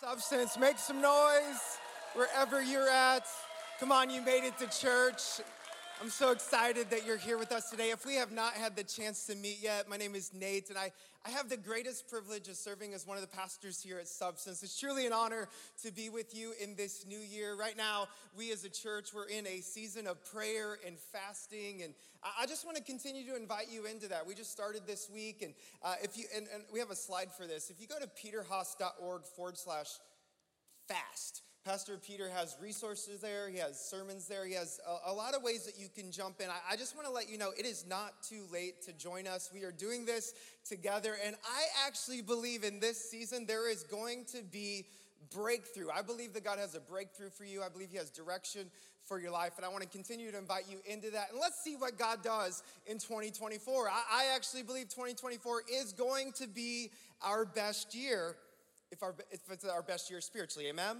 Substance, make some noise wherever you're at. Come on, you made it to church. I'm so excited that you're here with us today. If we have not had the chance to meet yet, my name is Nate, and I, I have the greatest privilege of serving as one of the pastors here at Substance. It's truly an honor to be with you in this new year. Right now, we as a church, we're in a season of prayer and fasting, and I, just want to continue to invite you into that. We just started this week, and uh, if you and, and we have a slide for this. If you go to peterhaas.org forward slash fast, Pastor Peter has resources there, he has sermons there, he has a, a lot of ways that you can jump in. I, I just want to let you know it is not too late to join us. We are doing this together, and I actually believe in this season there is going to be breakthrough. I believe that God has a breakthrough for you. I believe He has direction for your life, and I want to continue to invite you into that. And let's see what God does in 2024. I, I actually believe 2024 is going to be our best year, if, our, if it's our best year spiritually. Amen?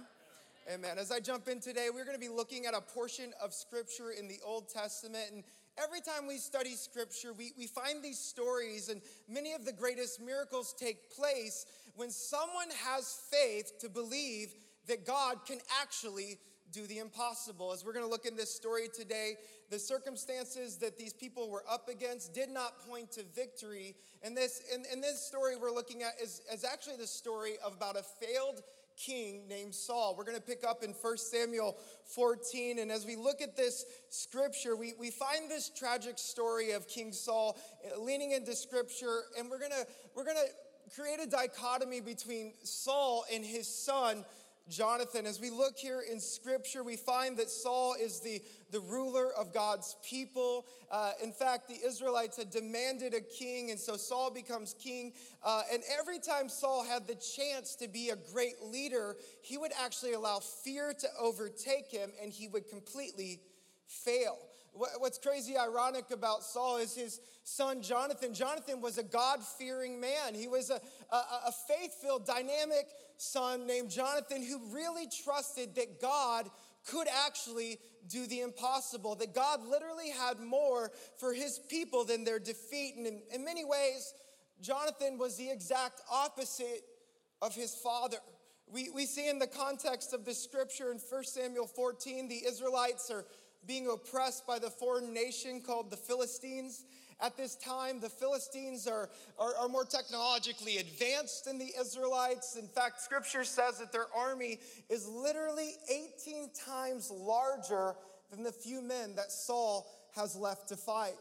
Amen. As I jump in today, we're going to be looking at a portion of scripture in the Old Testament. And every time we study scripture, we, we find these stories, and many of the greatest miracles take place when someone has faith to believe that God can actually do the impossible. As we're going to look in this story today, the circumstances that these people were up against did not point to victory. And this, in, this story we're looking at is, is actually the story of about a failed king named Saul. We're going to pick up in 1 Samuel 14. And as we look at this scripture, we, we find this tragic story of King Saul uh, leaning into scripture. And we're going to, we're going to create a dichotomy between Saul and his son Jonathan. As we look here in scripture, we find that Saul is the, the ruler of God's people. Uh, in fact, the Israelites had demanded a king, and so Saul becomes king. Uh, and every time Saul had the chance to be a great leader, he would actually allow fear to overtake him and he would completely fail. What's crazy ironic about Saul is his son Jonathan. Jonathan was a God fearing man. He was a, a, a faith filled, dynamic son named Jonathan who really trusted that God could actually do the impossible, that God literally had more for his people than their defeat. And in, in many ways, Jonathan was the exact opposite of his father. We, we see in the context of the scripture in 1 Samuel 14, the Israelites are being oppressed by the foreign nation called the Philistines. At this time, the Philistines are, are, are, more technologically advanced than the Israelites. In fact, scripture says that their army is literally 18 times larger than the few men that Saul has left to fight.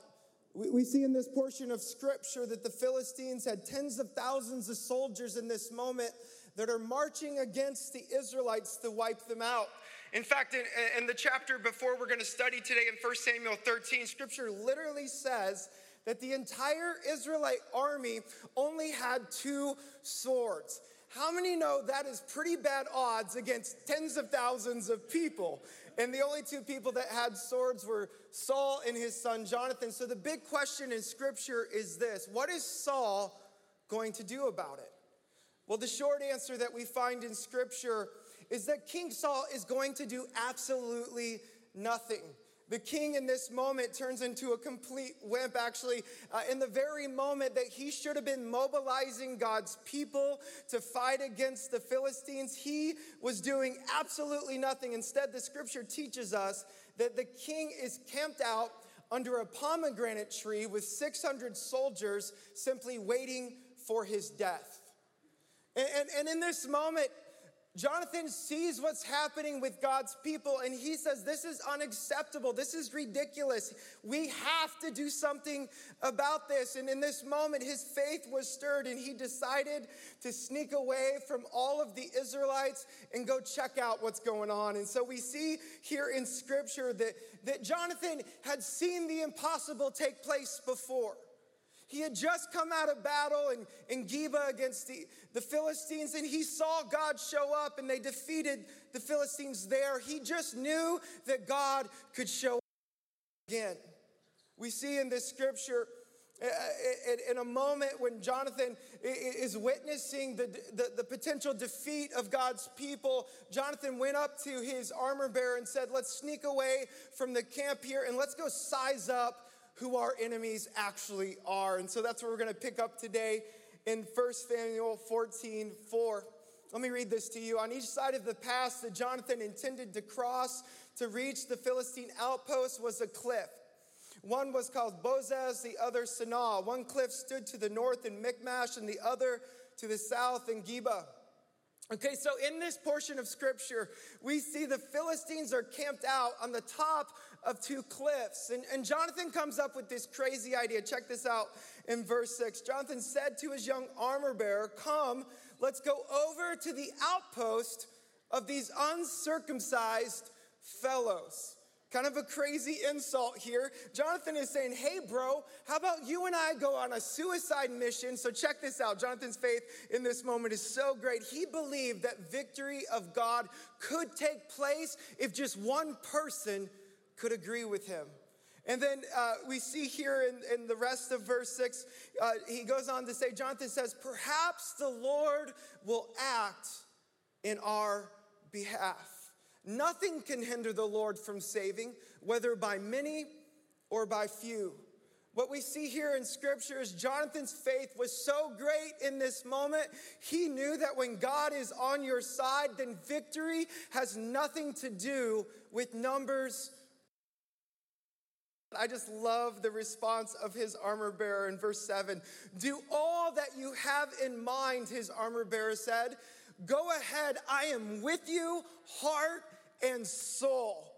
We, we see in this portion of scripture that the Philistines had tens of thousands of soldiers in this moment that are marching against the Israelites to wipe them out. In fact, in, in the chapter before we're going to study today in 1 Samuel 13, scripture literally says that the entire Israelite army only had two swords. How many know that is pretty bad odds against tens of thousands of people? And the only two people that had swords were Saul and his son Jonathan. So the big question in scripture is this What is Saul going to do about it? Well, the short answer that we find in scripture is that King Saul is going to do absolutely nothing. The king in this moment turns into a complete wimp, actually, uh, in the very moment that he should have been mobilizing God's people to fight against the Philistines. He was doing absolutely nothing. Instead, the scripture teaches us that the king is camped out under a pomegranate tree with 600 soldiers simply waiting for his death. And, and, and in this moment, Jonathan sees what's happening with God's people and he says, This is unacceptable. This is ridiculous. We have to do something about this. And in this moment, his faith was stirred and he decided to sneak away from all of the Israelites and go check out what's going on. And so we see here in scripture that, that Jonathan had seen the impossible take place before. He had just come out of battle in, in Geba against the, the Philistines, and he saw God show up and they defeated the Philistines there. He just knew that God could show up again. We see in this scripture uh, uh, in a moment when Jonathan is witnessing the, the, the, potential defeat of God's people, Jonathan went up to his armor bearer and said, Let's sneak away from the camp here and let's go size up who our enemies actually are. And so that's what we're going to pick up today in 1 Samuel 14 4. Let me read this to you. On each side of the pass that Jonathan intended to cross to reach the Philistine outpost was a cliff. One was called Bozez, the other Seneh. One cliff stood to the north in Michmash, and the other to the south in Geba. Okay, so in this portion of scripture, we see the Philistines are camped out on the top of two cliffs. And, and Jonathan comes up with this crazy idea. Check this out in verse 6. Jonathan said to his young armor bearer, Come, let's go over to the outpost of these uncircumcised fellows. Kind of a crazy insult here. Jonathan is saying, Hey, bro, how about you and I go on a suicide mission? So, check this out. Jonathan's faith in this moment is so great. He believed that victory of God could take place if just one person could agree with him. And then uh, we see here in, in, the rest of verse six, uh, he goes on to say, Jonathan says, Perhaps the Lord will act in our behalf. Nothing can hinder the Lord from saving, whether by many or by few. What we see here in scripture is Jonathan's faith was so great in this moment. He knew that when God is on your side, then victory has nothing to do with numbers. I just love the response of his armor bearer in verse 7. Do all that you have in mind, his armor bearer said. Go ahead, I am with you, heart and soul.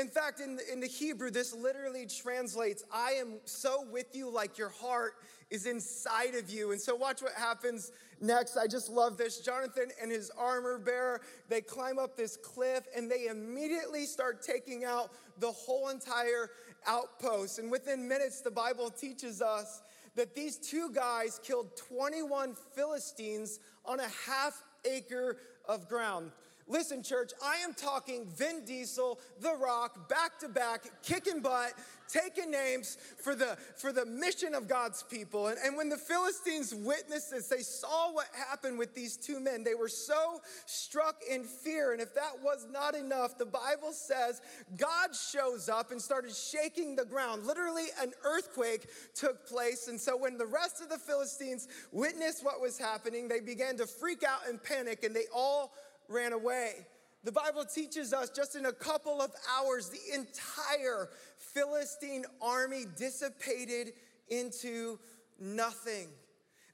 In fact, in the, in the Hebrew, this literally translates I am so with you like your heart is inside of you. And so, watch what happens next. I just love this. Jonathan and his armor bearer, they climb up this cliff and they immediately start taking out the whole entire outpost. And within minutes, the Bible teaches us that these two guys killed 21 Philistines on a half acre of ground. Listen, church, I am talking Vin Diesel, The Rock, back to back, kicking butt, taking names for the, for the mission of God's people. And, and when the Philistines witnessed this, they saw what happened with these two men. They were so struck in fear. And if that was not enough, the Bible says God shows up and started shaking the ground. Literally, an earthquake took place. And so when the rest of the Philistines witnessed what was happening, they began to freak out and panic, and they all ran away. The Bible teaches us just in a couple of hours, the entire Philistine army dissipated into nothing.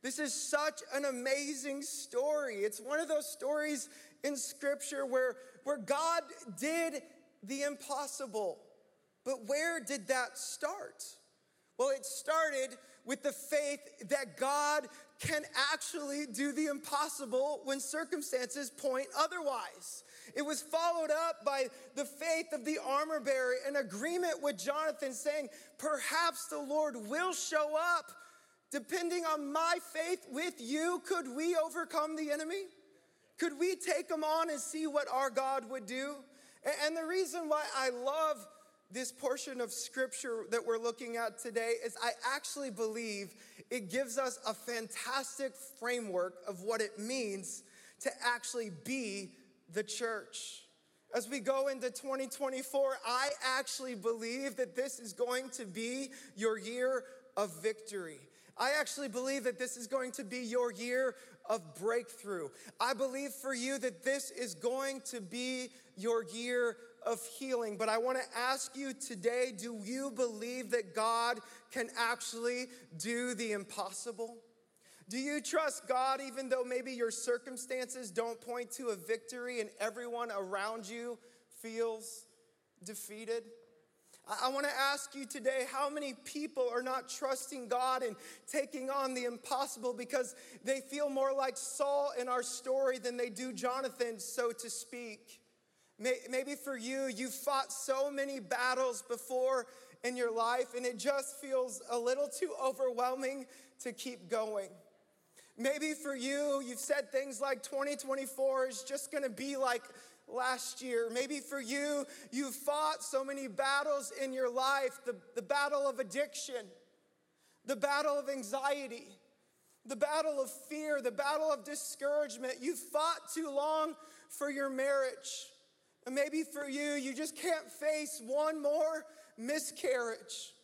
This is such an amazing story. It's one of those stories in scripture where, where God did the impossible. But where did that start? Well, it started with the faith that God can actually do the impossible when circumstances point otherwise. It was followed up by the faith of the armor bearer, an agreement with Jonathan saying, Perhaps the Lord will show up. Depending on my faith with you, could we overcome the enemy? Could we take them on and see what our God would do? And the reason why I love this portion of scripture that we're looking at today is I actually believe it gives us a fantastic framework of what it means to actually be the church. As we go into 2024, I actually believe that this is going to be your year of victory. I actually believe that this is going to be your year of breakthrough. I believe for you that this is going to be your year of healing. But I want to ask you today do you believe that God can actually do the impossible? Do you trust God even though maybe your circumstances don't point to a victory and everyone around you feels defeated? I want to ask you today how many people are not trusting God and taking on the impossible because they feel more like Saul in our story than they do Jonathan, so to speak. Maybe for you, you've fought so many battles before in your life and it just feels a little too overwhelming to keep going. Maybe for you, you've said things like 2024 is just gonna be like last year. Maybe for you, you've fought so many battles in your life the, the battle of addiction, the battle of anxiety, the battle of fear, the battle of discouragement. You've fought too long for your marriage. And maybe for you, you just can't face one more miscarriage.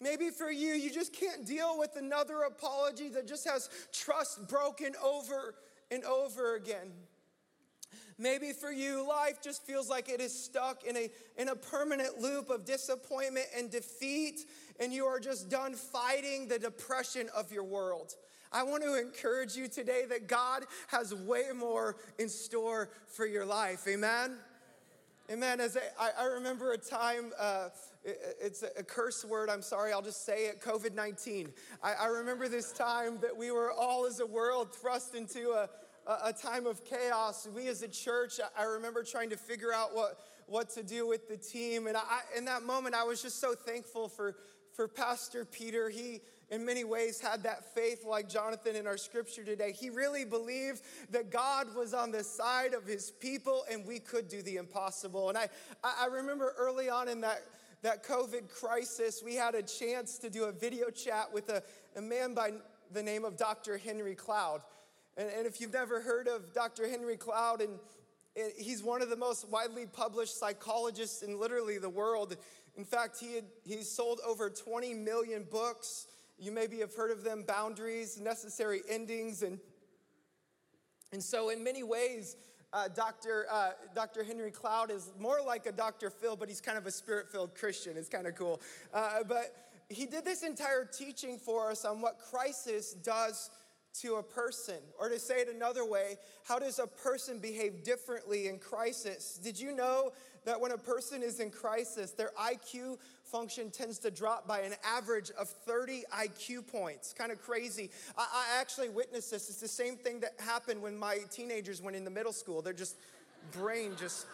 Maybe for you, you just can't deal with another apology that just has trust broken over and over again. Maybe for you, life just feels like it is stuck in a, in a permanent loop of disappointment and defeat, and you are just done fighting the depression of your world. I want to encourage you today that God has way more in store for your life. Amen? Amen. As I, I remember a time, uh, it's a curse word, I'm sorry, I'll just say it COVID 19. I, I remember this time that we were all as a world thrust into a a time of chaos. We as a church, I remember trying to figure out what, what to do with the team. And I, in that moment, I was just so thankful for, for Pastor Peter. He, in many ways, had that faith like Jonathan in our scripture today. He really believed that God was on the side of his people and we could do the impossible. And I, I remember early on in that, that COVID crisis, we had a chance to do a video chat with a, a man by the name of Dr. Henry Cloud. And, and if you've never heard of Dr. Henry Cloud, and, he's one of the most widely published psychologists in literally the world. In fact, he had, he's sold over 20 million books. You maybe have heard of them Boundaries, Necessary Endings. And, and so, in many ways, uh, Dr. Uh, Dr. Henry Cloud is more like a Dr. Phil, but he's kind of a spirit filled Christian. It's kind of cool. Uh, but he did this entire teaching for us on what crisis does to a person? Or to say it another way, how does a person behave differently in crisis? Did you know that when a person is in crisis, their IQ function tends to drop by an average of 30 IQ points? Kind of crazy. I, I actually witnessed this. It's the same thing that happened when my teenagers went into middle school. Their just brain just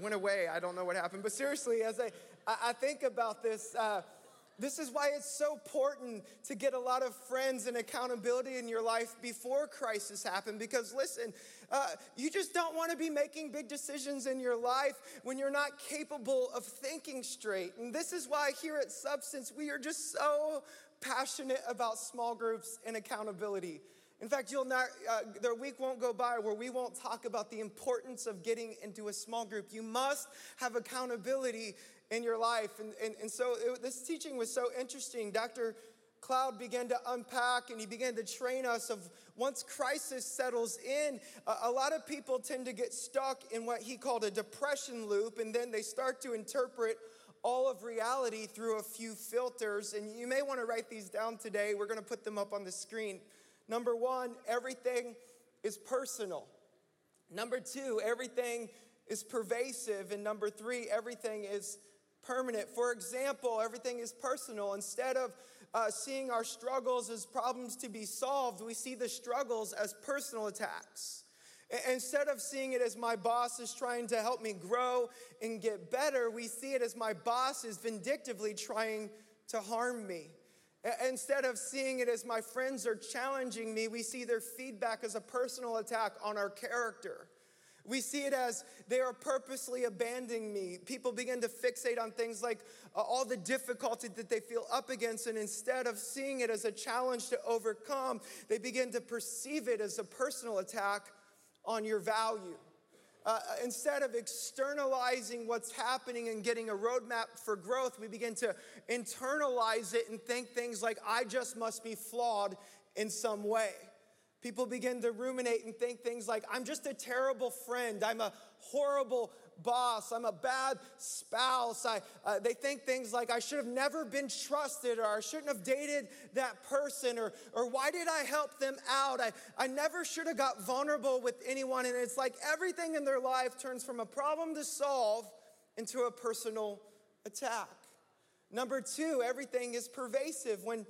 went away. I don't know what happened. But seriously, as I, I think about this, uh, this is why it's so important to get a lot of friends and accountability in your life before crisis happen. Because listen, uh, you just don't want to be making big decisions in your life when you're not capable of thinking straight. And this is why here at Substance, we are just so passionate about small groups and accountability. In fact, you'll not, uh, the week won't go by where we won't talk about the importance of getting into a small group. You must have accountability in your life. And, and, and so it, this teaching was so interesting. Dr. Cloud began to unpack and he began to train us of once crisis settles in, a, a lot of people tend to get stuck in what he called a depression loop, and then they start to interpret all of reality through a few filters. And you may want to write these down today. We're going to put them up on the screen. Number one, everything is personal. Number two, everything is pervasive. And number three, everything is permanent. For example, everything is personal. Instead of uh, seeing our struggles as problems to be solved, we see the struggles as personal attacks. Instead of seeing it as my boss is trying to help me grow and get better, we see it as my boss is vindictively trying to harm me. Instead of seeing it as my friends are challenging me, we see their feedback as a personal attack on our character. We see it as they are purposely abandoning me. People begin to fixate on things like uh, all the difficulty that they feel up against, and instead of seeing it as a challenge to overcome, they begin to perceive it as a personal attack on your value. Uh, instead of externalizing what's happening and getting a roadmap for growth, we begin to internalize it and think things like, I just must be flawed in some way. People begin to ruminate and think things like, I'm just a terrible friend. I'm a horrible boss. I'm a bad spouse. I, uh, they think things like, I should have never been trusted, or I shouldn't have dated that person, or, or why did I help them out? I, I never should have got vulnerable with anyone. And it's like everything in their life turns from a problem to solve into a personal attack. Number two, everything is pervasive. When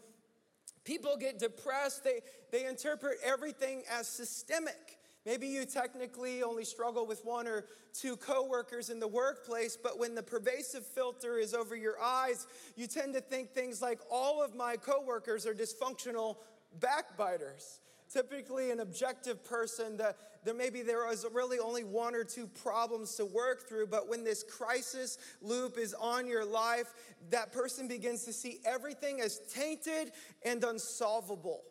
People get depressed, they, they interpret everything as systemic. Maybe you technically only struggle with one or two coworkers in the workplace, but when the pervasive filter is over your eyes, you tend to think things like all of my coworkers are dysfunctional backbiters typically an objective person that there maybe there is really only one or two problems to work through but when this crisis loop is on your life that person begins to see everything as tainted and unsolvable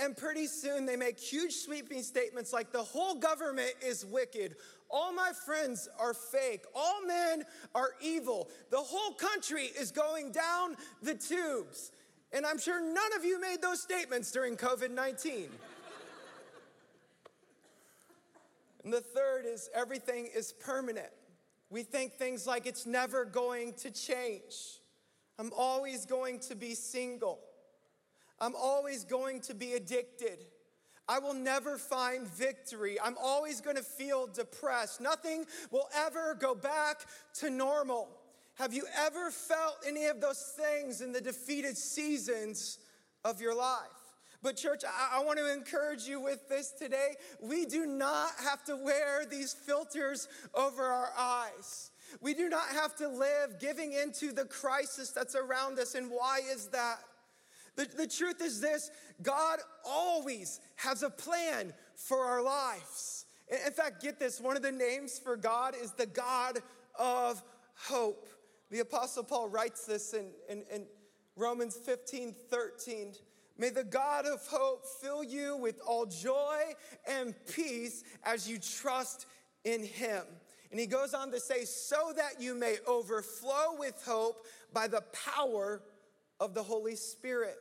and pretty soon they make huge sweeping statements like the whole government is wicked all my friends are fake. All men are evil. The whole country is going down the tubes. And I'm sure none of you made those statements during COVID 19. And the third is everything is permanent. We think things like it's never going to change. I'm always going to be single. I'm always going to be addicted. I will never find victory. I'm always going to feel depressed. Nothing will ever go back to normal. Have you ever felt any of those things in the defeated seasons of your life? But, church, I, want to encourage you with this today. We do not have to wear these filters over our eyes. We do not have to live giving into the crisis that's around us. And why is that? The, the truth is this God always has a plan for our lives. In fact, get this one of the names for God is the God of hope. The Apostle Paul writes this in, in, in Romans 15 13. May the God of hope fill you with all joy and peace as you trust in him. And he goes on to say, so that you may overflow with hope by the power of the Holy Spirit.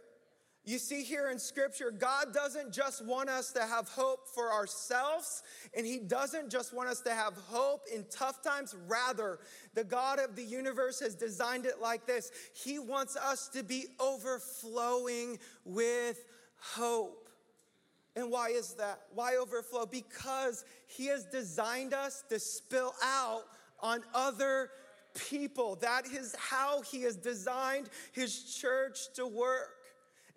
You see here in scripture, God doesn't just want us to have hope for ourselves, and He doesn't just want us to have hope in tough times. Rather, the God of the universe has designed it like this He wants us to be overflowing with hope. And why is that? Why overflow? Because He has designed us to spill out on other people. That is how He has designed His church to work.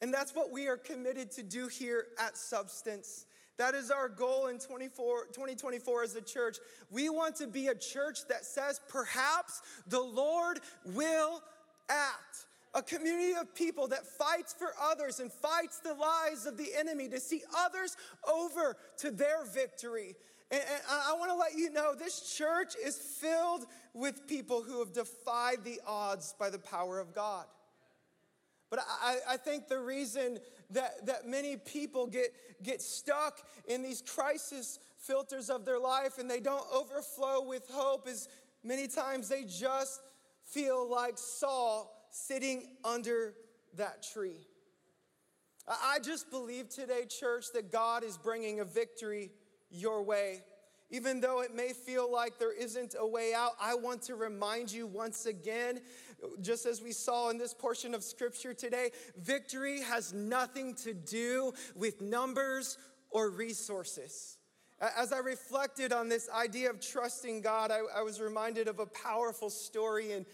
And that's what we are committed to do here at Substance. That is our goal in 24, 2024 as a church. We want to be a church that says, perhaps the Lord will act. A community of people that fights for others and fights the lies of the enemy to see others over to their victory. And, and I want to let you know this church is filled with people who have defied the odds by the power of God. But I, I think the reason that, that many people get, get stuck in these crisis filters of their life and they don't overflow with hope is many times they just feel like Saul sitting under that tree. I just believe today, church, that God is bringing a victory your way. Even though it may feel like there isn't a way out, I want to remind you once again, just as we saw in this portion of scripture today, victory has nothing to do with numbers or resources. As I reflected on this idea of trusting God, I, I was reminded of a powerful story in,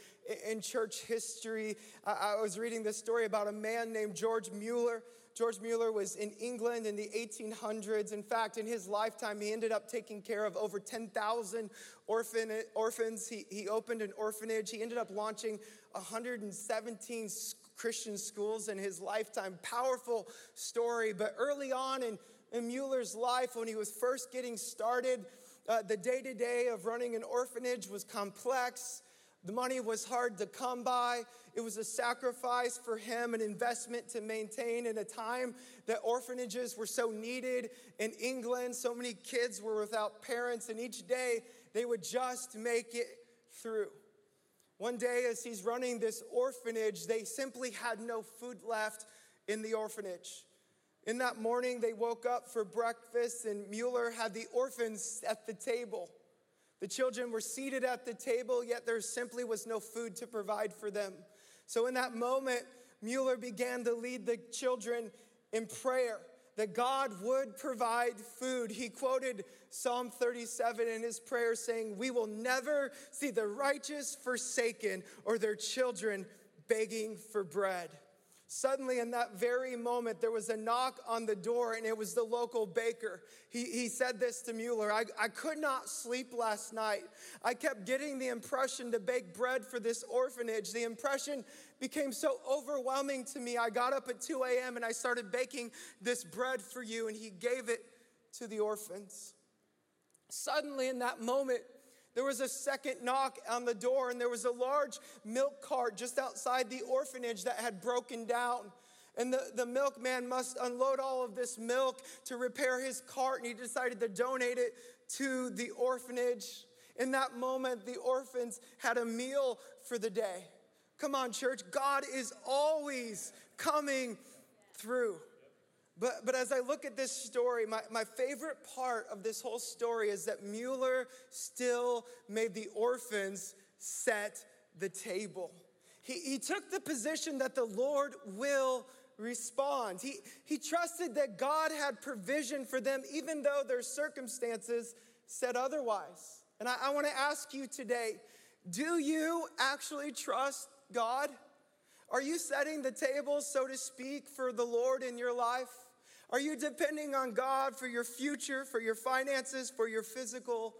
in church history. I, I was reading this story about a man named George Mueller. George Mueller was in England in the 1800s. In fact, in his lifetime, he ended up taking care of over 10,000 orphan, orphans. He, he opened an orphanage. He ended up launching 117 Christian schools in his lifetime. Powerful story. But early on in, in Mueller's life, when he was first getting started, uh, the day to day of running an orphanage was complex. The money was hard to come by. It was a sacrifice for him, an investment to maintain in a time that orphanages were so needed in England. So many kids were without parents, and each day they would just make it through. One day, as he's running this orphanage, they simply had no food left in the orphanage. In that morning, they woke up for breakfast, and Mueller had the orphans at the table. The children were seated at the table, yet there simply was no food to provide for them. So, in that moment, Mueller began to lead the children in prayer that God would provide food. He quoted Psalm 37 in his prayer, saying, We will never see the righteous forsaken or their children begging for bread. Suddenly, in that very moment, there was a knock on the door, and it was the local baker. He, he said this to Mueller I, I could not sleep last night. I kept getting the impression to bake bread for this orphanage. The impression became so overwhelming to me. I got up at 2 a.m. and I started baking this bread for you, and he gave it to the orphans. Suddenly, in that moment, there was a second knock on the door, and there was a large milk cart just outside the orphanage that had broken down. And the, the milkman must unload all of this milk to repair his cart, and he decided to donate it to the orphanage. In that moment, the orphans had a meal for the day. Come on, church, God is always coming through. But, but as I look at this story, my, my favorite part of this whole story is that Mueller still made the orphans set the table. He, he took the position that the Lord will respond. He, he trusted that God had provision for them, even though their circumstances said otherwise. And I, I want to ask you today do you actually trust God? Are you setting the table, so to speak, for the Lord in your life? Are you depending on God for your future, for your finances, for your physical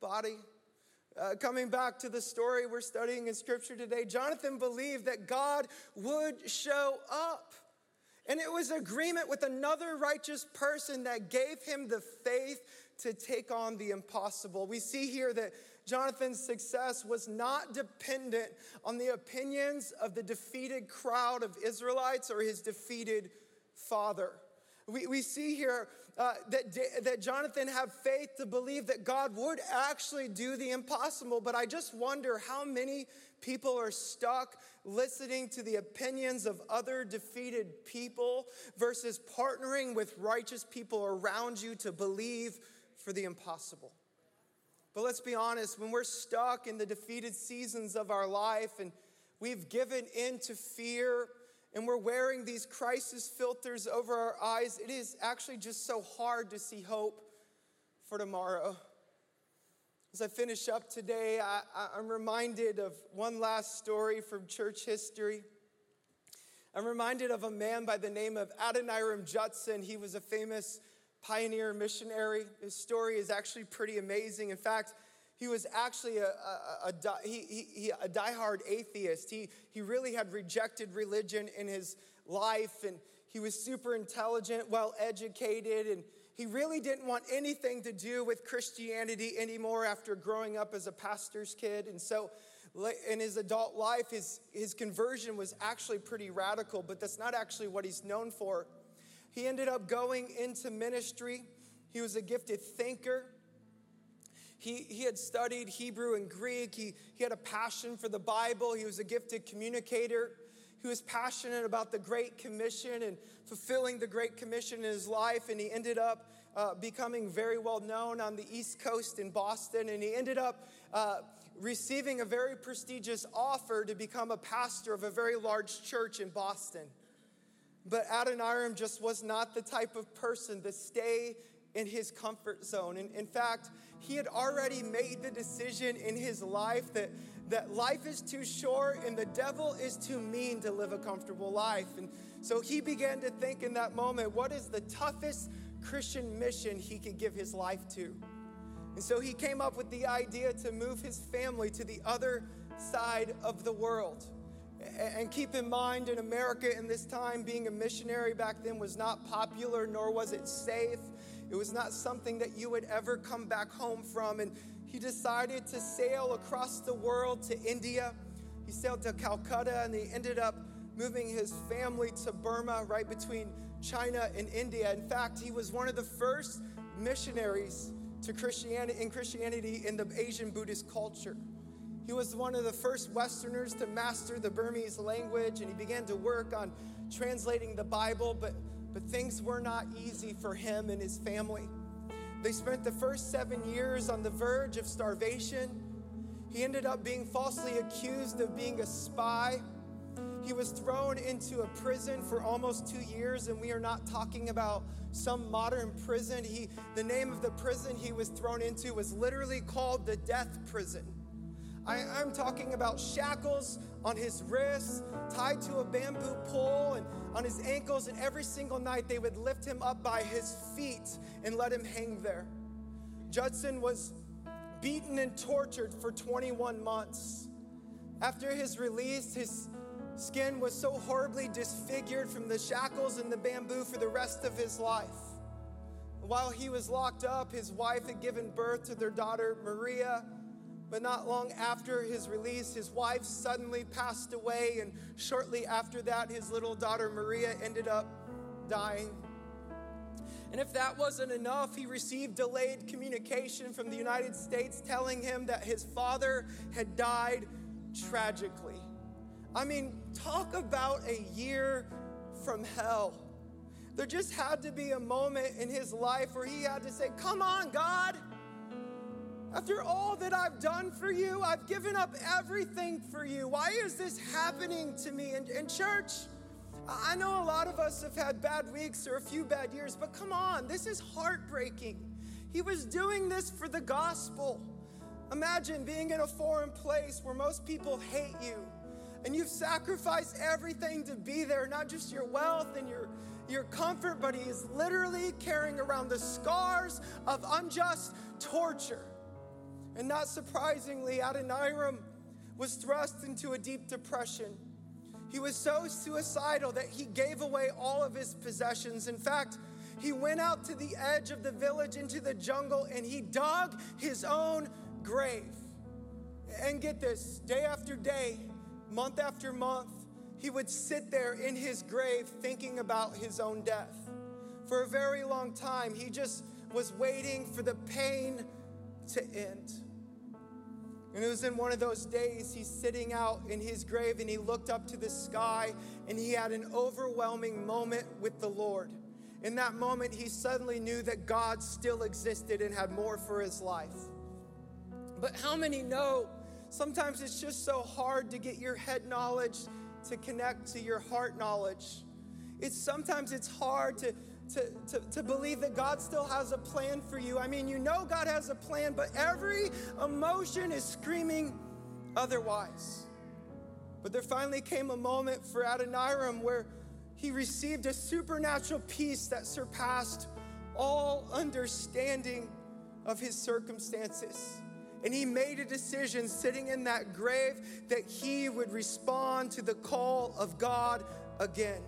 body? Uh, coming back to the story we're studying in scripture today, Jonathan believed that God would show up. And it was agreement with another righteous person that gave him the faith to take on the impossible. We see here that Jonathan's success was not dependent on the opinions of the defeated crowd of Israelites or his defeated father. We, we see here uh, that, that Jonathan had faith to believe that God would actually do the impossible, but I just wonder how many people are stuck listening to the opinions of other defeated people versus partnering with righteous people around you to believe for the impossible. But let's be honest, when we're stuck in the defeated seasons of our life and we've given in to fear and we're wearing these crisis filters over our eyes, it is actually just so hard to see hope for tomorrow. As I finish up today, I, am reminded of one last story from church history. I'm reminded of a man by the name of Adoniram Judson. He was a famous pioneer missionary. His story is actually pretty amazing. In fact, he was actually a, a, a, he, he, a diehard atheist. He, he really had rejected religion in his life, and he was super intelligent, well educated, and he really didn't want anything to do with Christianity anymore after growing up as a pastor's kid. And so, in his adult life, his, his conversion was actually pretty radical, but that's not actually what he's known for. He ended up going into ministry. He was a gifted thinker. He, he had studied Hebrew and Greek. He, he had a passion for the Bible. He was a gifted communicator. He was passionate about the Great Commission and fulfilling the Great Commission in his life. And he ended up uh, becoming very well known on the East Coast in Boston. And he ended up uh, receiving a very prestigious offer to become a pastor of a very large church in Boston. But Adoniram just was not the type of person to stay in his comfort zone. And in fact, he had already made the decision in his life that, that life is too short and the devil is too mean to live a comfortable life. And so he began to think in that moment, what is the toughest Christian mission he could give his life to? And so he came up with the idea to move his family to the other side of the world. And keep in mind, in America in this time, being a missionary back then was not popular, nor was it safe. It was not something that you would ever come back home from. And he decided to sail across the world to India. He sailed to Calcutta and he ended up moving his family to Burma, right between China and India. In fact, he was one of the first missionaries to Christianity in Christianity in the Asian Buddhist culture. He was one of the first Westerners to master the Burmese language, and he began to work on translating the Bible, but, but things were not easy for him and his family. They spent the first seven years on the verge of starvation. He ended up being falsely accused of being a spy. He was thrown into a prison for almost two years, and we are not talking about some modern prison. He, the name of the prison he was thrown into was literally called the death prison. I, am talking about shackles on his wrists, tied to a bamboo pole, and on his ankles, and every single night they would lift him up by his feet and let him hang there. Judson was beaten and tortured for 21 months. After his release, his skin was so horribly disfigured from the shackles and the bamboo for the rest of his life. While he was locked up, his wife had given birth to their daughter Maria but not long after his release, his wife suddenly passed away, and shortly after that, his little daughter Maria ended up dying. And if that wasn't enough, he received delayed communication from the United States telling him that his father had died tragically. I mean, talk about a year from hell. There just had to be a moment in his life where he had to say, Come on, God. After all that I've done for you, I've given up everything for you. Why is this happening to me? And, and church, I know a lot of us have had bad weeks or a few bad years, but come on, this is heartbreaking. He was doing this for the gospel. Imagine being in a foreign place where most people hate you, and you've sacrificed everything to be there, not just your wealth and your your comfort, but he is literally carrying around the scars of unjust torture. And not surprisingly, Adoniram was thrust into a deep depression. He was so suicidal that he gave away all of his possessions. In fact, he went out to the edge of the village into the jungle and he dug his own grave. And get this day after day, month after month, he would sit there in his grave thinking about his own death. For a very long time, he just was waiting for the pain to end. And it was in one of those days, he's sitting out in his grave and he looked up to the sky and he had an overwhelming moment with the Lord. In that moment, he suddenly knew that God still existed and had more for his life. But how many know sometimes it's just so hard to get your head knowledge to connect to your heart knowledge. It's sometimes it's hard to, to, to, to believe that God still has a plan for you. I mean, you know God has a plan, but every emotion is screaming otherwise. But there finally came a moment for Adoniram where he received a supernatural peace that surpassed all understanding of his circumstances. And he made a decision sitting in that grave that he would respond to the call of God again.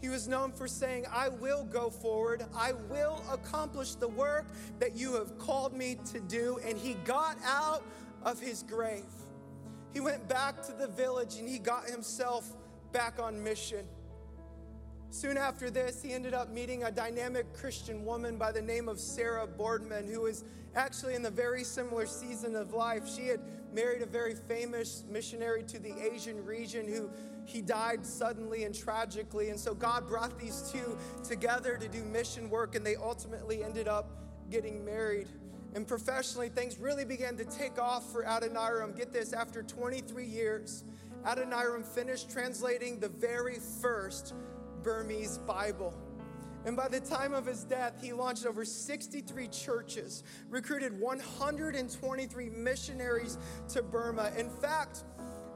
He was known for saying, I will go forward. I will accomplish the work that you have called me to do. And he got out of his grave. He went back to the village and he got himself back on mission. Soon after this, he ended up meeting a dynamic Christian woman by the name of Sarah Boardman, who was actually in the very similar season of life. She had married a very famous missionary to the Asian region who he died suddenly and tragically. And so God brought these two together to do mission work, and they ultimately ended up getting married. And professionally, things really began to take off for Adoniram. Get this, after 23 years, Adoniram finished translating the very first Burmese Bible. And by the time of his death, he launched over 63 churches, recruited 123 missionaries to Burma. In fact,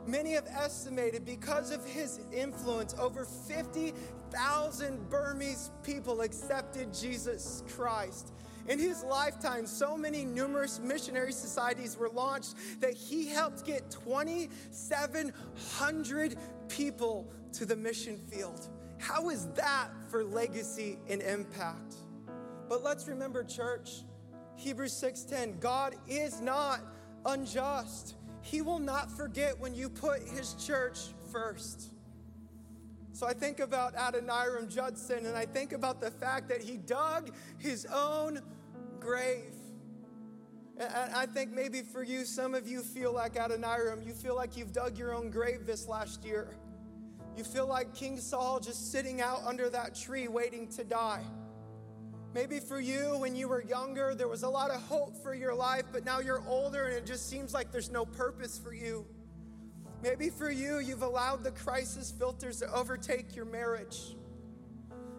many have estimated because of his influence, over 50,000 Burmese people accepted Jesus Christ. In his lifetime, so many numerous missionary societies were launched that he helped get 2,700 people to the mission field. How is that for legacy and impact? But let's remember church, Hebrews 6:10, God is not unjust. He will not forget when you put his church first. So I think about Adoniram Judson and I think about the fact that he dug his own grave. And I think maybe for you, some of you feel like Adoniram, you feel like you've dug your own grave this last year. You feel like King Saul just sitting out under that tree waiting to die. Maybe for you, when you were younger, there was a lot of hope for your life, but now you're older and it just seems like there's no purpose for you. Maybe for you, you've allowed the crisis filters to overtake your marriage.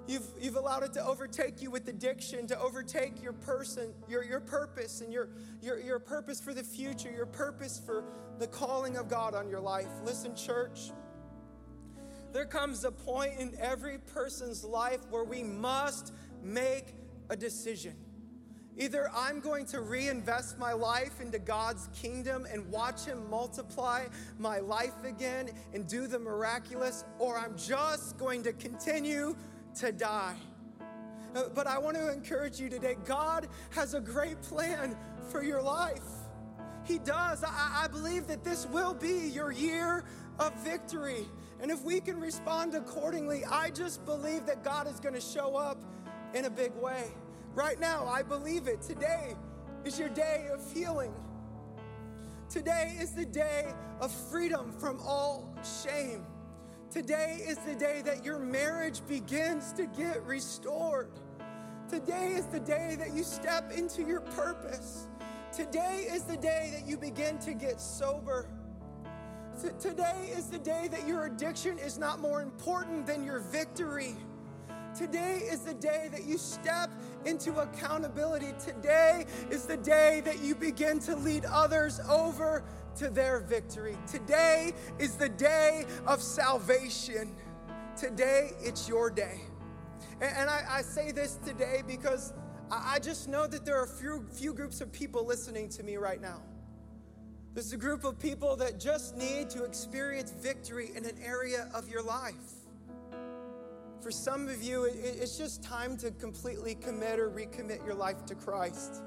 You've, you've allowed it to overtake you with addiction, to overtake your person, your, your purpose, and your, your, your purpose for the future, your purpose for the calling of God on your life. Listen, church. There comes a point in every person's life where we must make a decision. Either I'm going to reinvest my life into God's kingdom and watch Him multiply my life again and do the miraculous, or I'm just going to continue to die. Uh, but I want to encourage you today God has a great plan for your life. He does. I, I believe that this will be your year of victory. And if we can respond accordingly, I just believe that God is going to show up in a big way. Right now, I believe it. Today is your day of healing. Today is the day of freedom from all shame. Today is the day that your marriage begins to get restored. Today is the day that you step into your purpose. Today is the day that you begin to get sober. Today is the day that your addiction is not more important than your victory. Today is the day that you step into accountability. Today is the day that you begin to lead others over to their victory. Today is the day of salvation. Today, it's your day. And, and I, I, say this today because I, I just know that there are a few, few groups of people listening to me right now. There's a group of people that just need to experience victory in an area of your life. For some of you, it's just time to completely commit or recommit your life to Christ.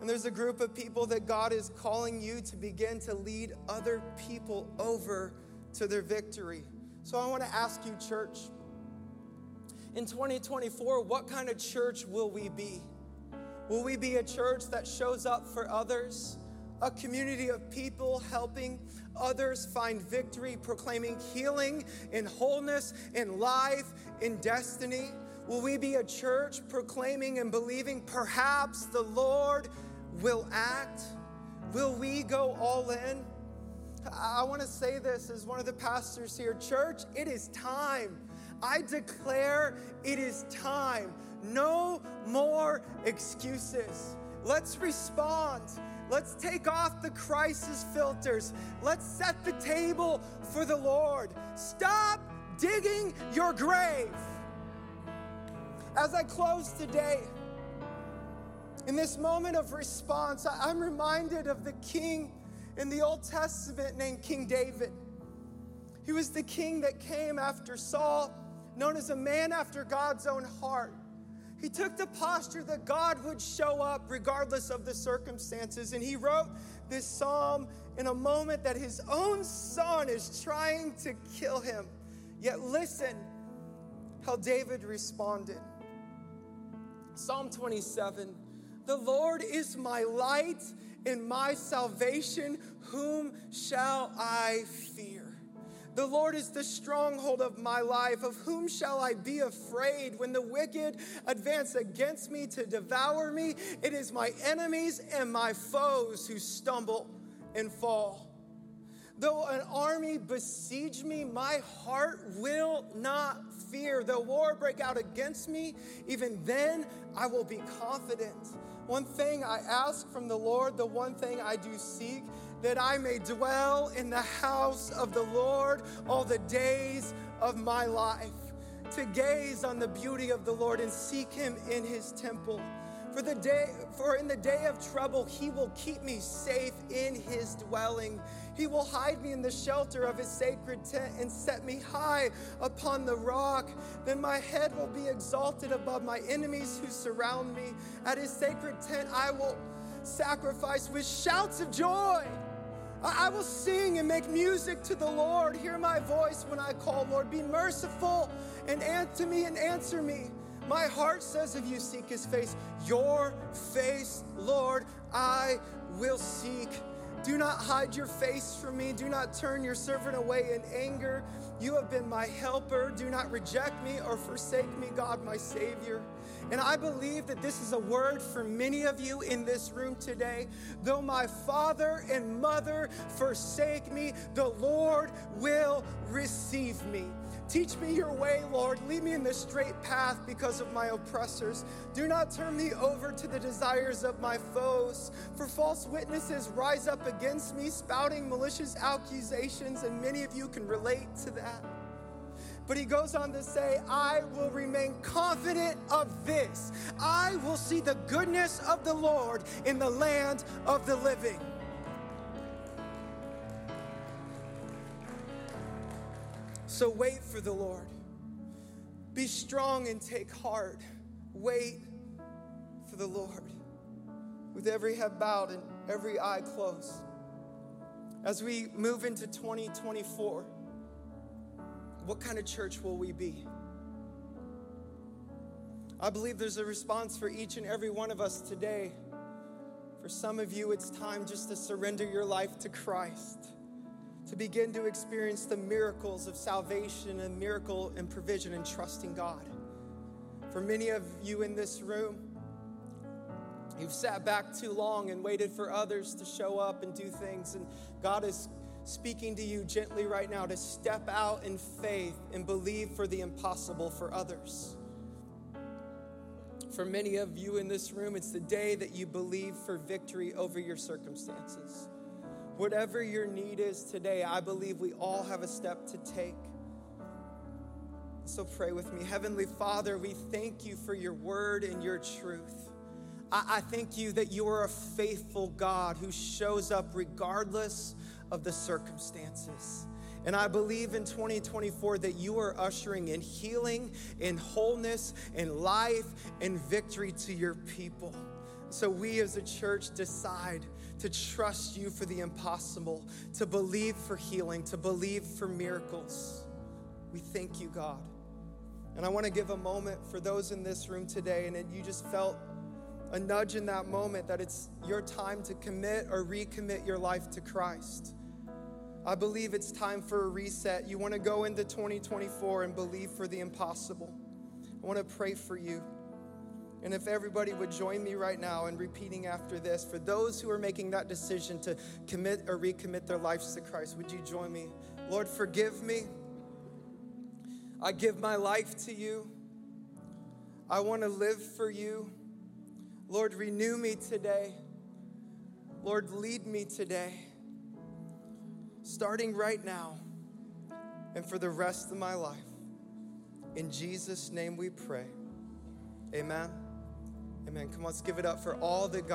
And there's a group of people that God is calling you to begin to lead other people over to their victory. So I want to ask you, church, in 2024, what kind of church will we be? Will we be a church that shows up for others? A community of people helping others find victory, proclaiming healing in wholeness, in life, in destiny? Will we be a church proclaiming and believing perhaps the Lord will act? Will we go all in? I want to say this as one of the pastors here. Church, it is time. I declare it is time. No more excuses. Let's respond. Let's take off the crisis filters. Let's set the table for the Lord. Stop digging your grave. As I close today, in this moment of response, I'm reminded of the king in the Old Testament named King David. He was the king that came after Saul, known as a man after God's own heart. He took the posture that God would show up regardless of the circumstances. And he wrote this psalm in a moment that his own son is trying to kill him. Yet listen how David responded. Psalm 27 The Lord is my light and my salvation. Whom shall I fear? The Lord is the stronghold of my life. Of whom shall I be afraid when the wicked advance against me to devour me? It is my enemies and my foes who stumble and fall. Though an army besiege me, my heart will not fear. Though war break out against me, even then I will be confident. One thing I ask from the Lord, the one thing I do seek that I may dwell in the house of the Lord all the days of my life, to gaze on the beauty of the Lord and seek him in his temple. For the day for in the day of trouble he will keep me safe in his dwelling. He will hide me in the shelter of his sacred tent and set me high upon the rock. Then my head will be exalted above my enemies who surround me. At his sacred tent I will sacrifice with shouts of joy. I will sing and make music to the Lord. Hear my voice when I call, Lord. Be merciful and answer me and answer me. My heart says, if you seek his face, your face, Lord, I will seek. Do not hide your face from me. Do not turn your servant away in anger. You have been my helper. Do not reject me or forsake me, God, my Savior. And I believe that this is a word for many of you in this room today. Though my father and mother forsake me, the Lord will receive me. Teach me your way, Lord. Lead me in the straight path because of my oppressors. Do not turn me over to the desires of my foes. For false witnesses rise up against me, spouting malicious accusations, and many of you can relate to that. But he goes on to say, I will remain confident of this. I will see the goodness of the Lord in the land of the living. So wait for the Lord. Be strong and take heart. Wait for the Lord. With every head bowed and every eye closed. As we move into 2024, what kind of church will we be? I believe there's a response for each and every one of us today. For some of you, it's time just to surrender your life to Christ, to begin to experience the miracles of salvation and miracle and provision and trusting God. For many of you in this room, you've sat back too long and waited for others to show up and do things, and God is speaking to you gently right now to step out in faith and believe for the impossible for others. For many of you in this room, it's the day that you believe for victory over your circumstances. Whatever your need is today, I believe we all have a step to take. So pray with me. Heavenly Father, we thank you for your word and your truth. I, I thank you that you are a faithful God who shows up regardless of the circumstances. And I believe in 2024 that you are ushering in healing and wholeness and life and victory to your people. So we as a church decide to trust you for the impossible, to believe for healing, to believe for miracles. We thank you, God. And I want to give a moment for those in this room today, and you just felt a nudge in that moment that it's your time to commit or recommit your life to Christ. I believe it's time for a reset. You want to go into 2024 and believe for the impossible. I want to pray for you. And if everybody would join me right now in repeating after this, for those who are making that decision to commit or recommit their lives to Christ, would you join me? Lord, forgive me. I give my life to you. I want to live for you. Lord, renew me today. Lord, lead me today starting right now and for the rest of my life. In Jesus' name we pray. Amen. Amen. Come on, let's give it up for all that God.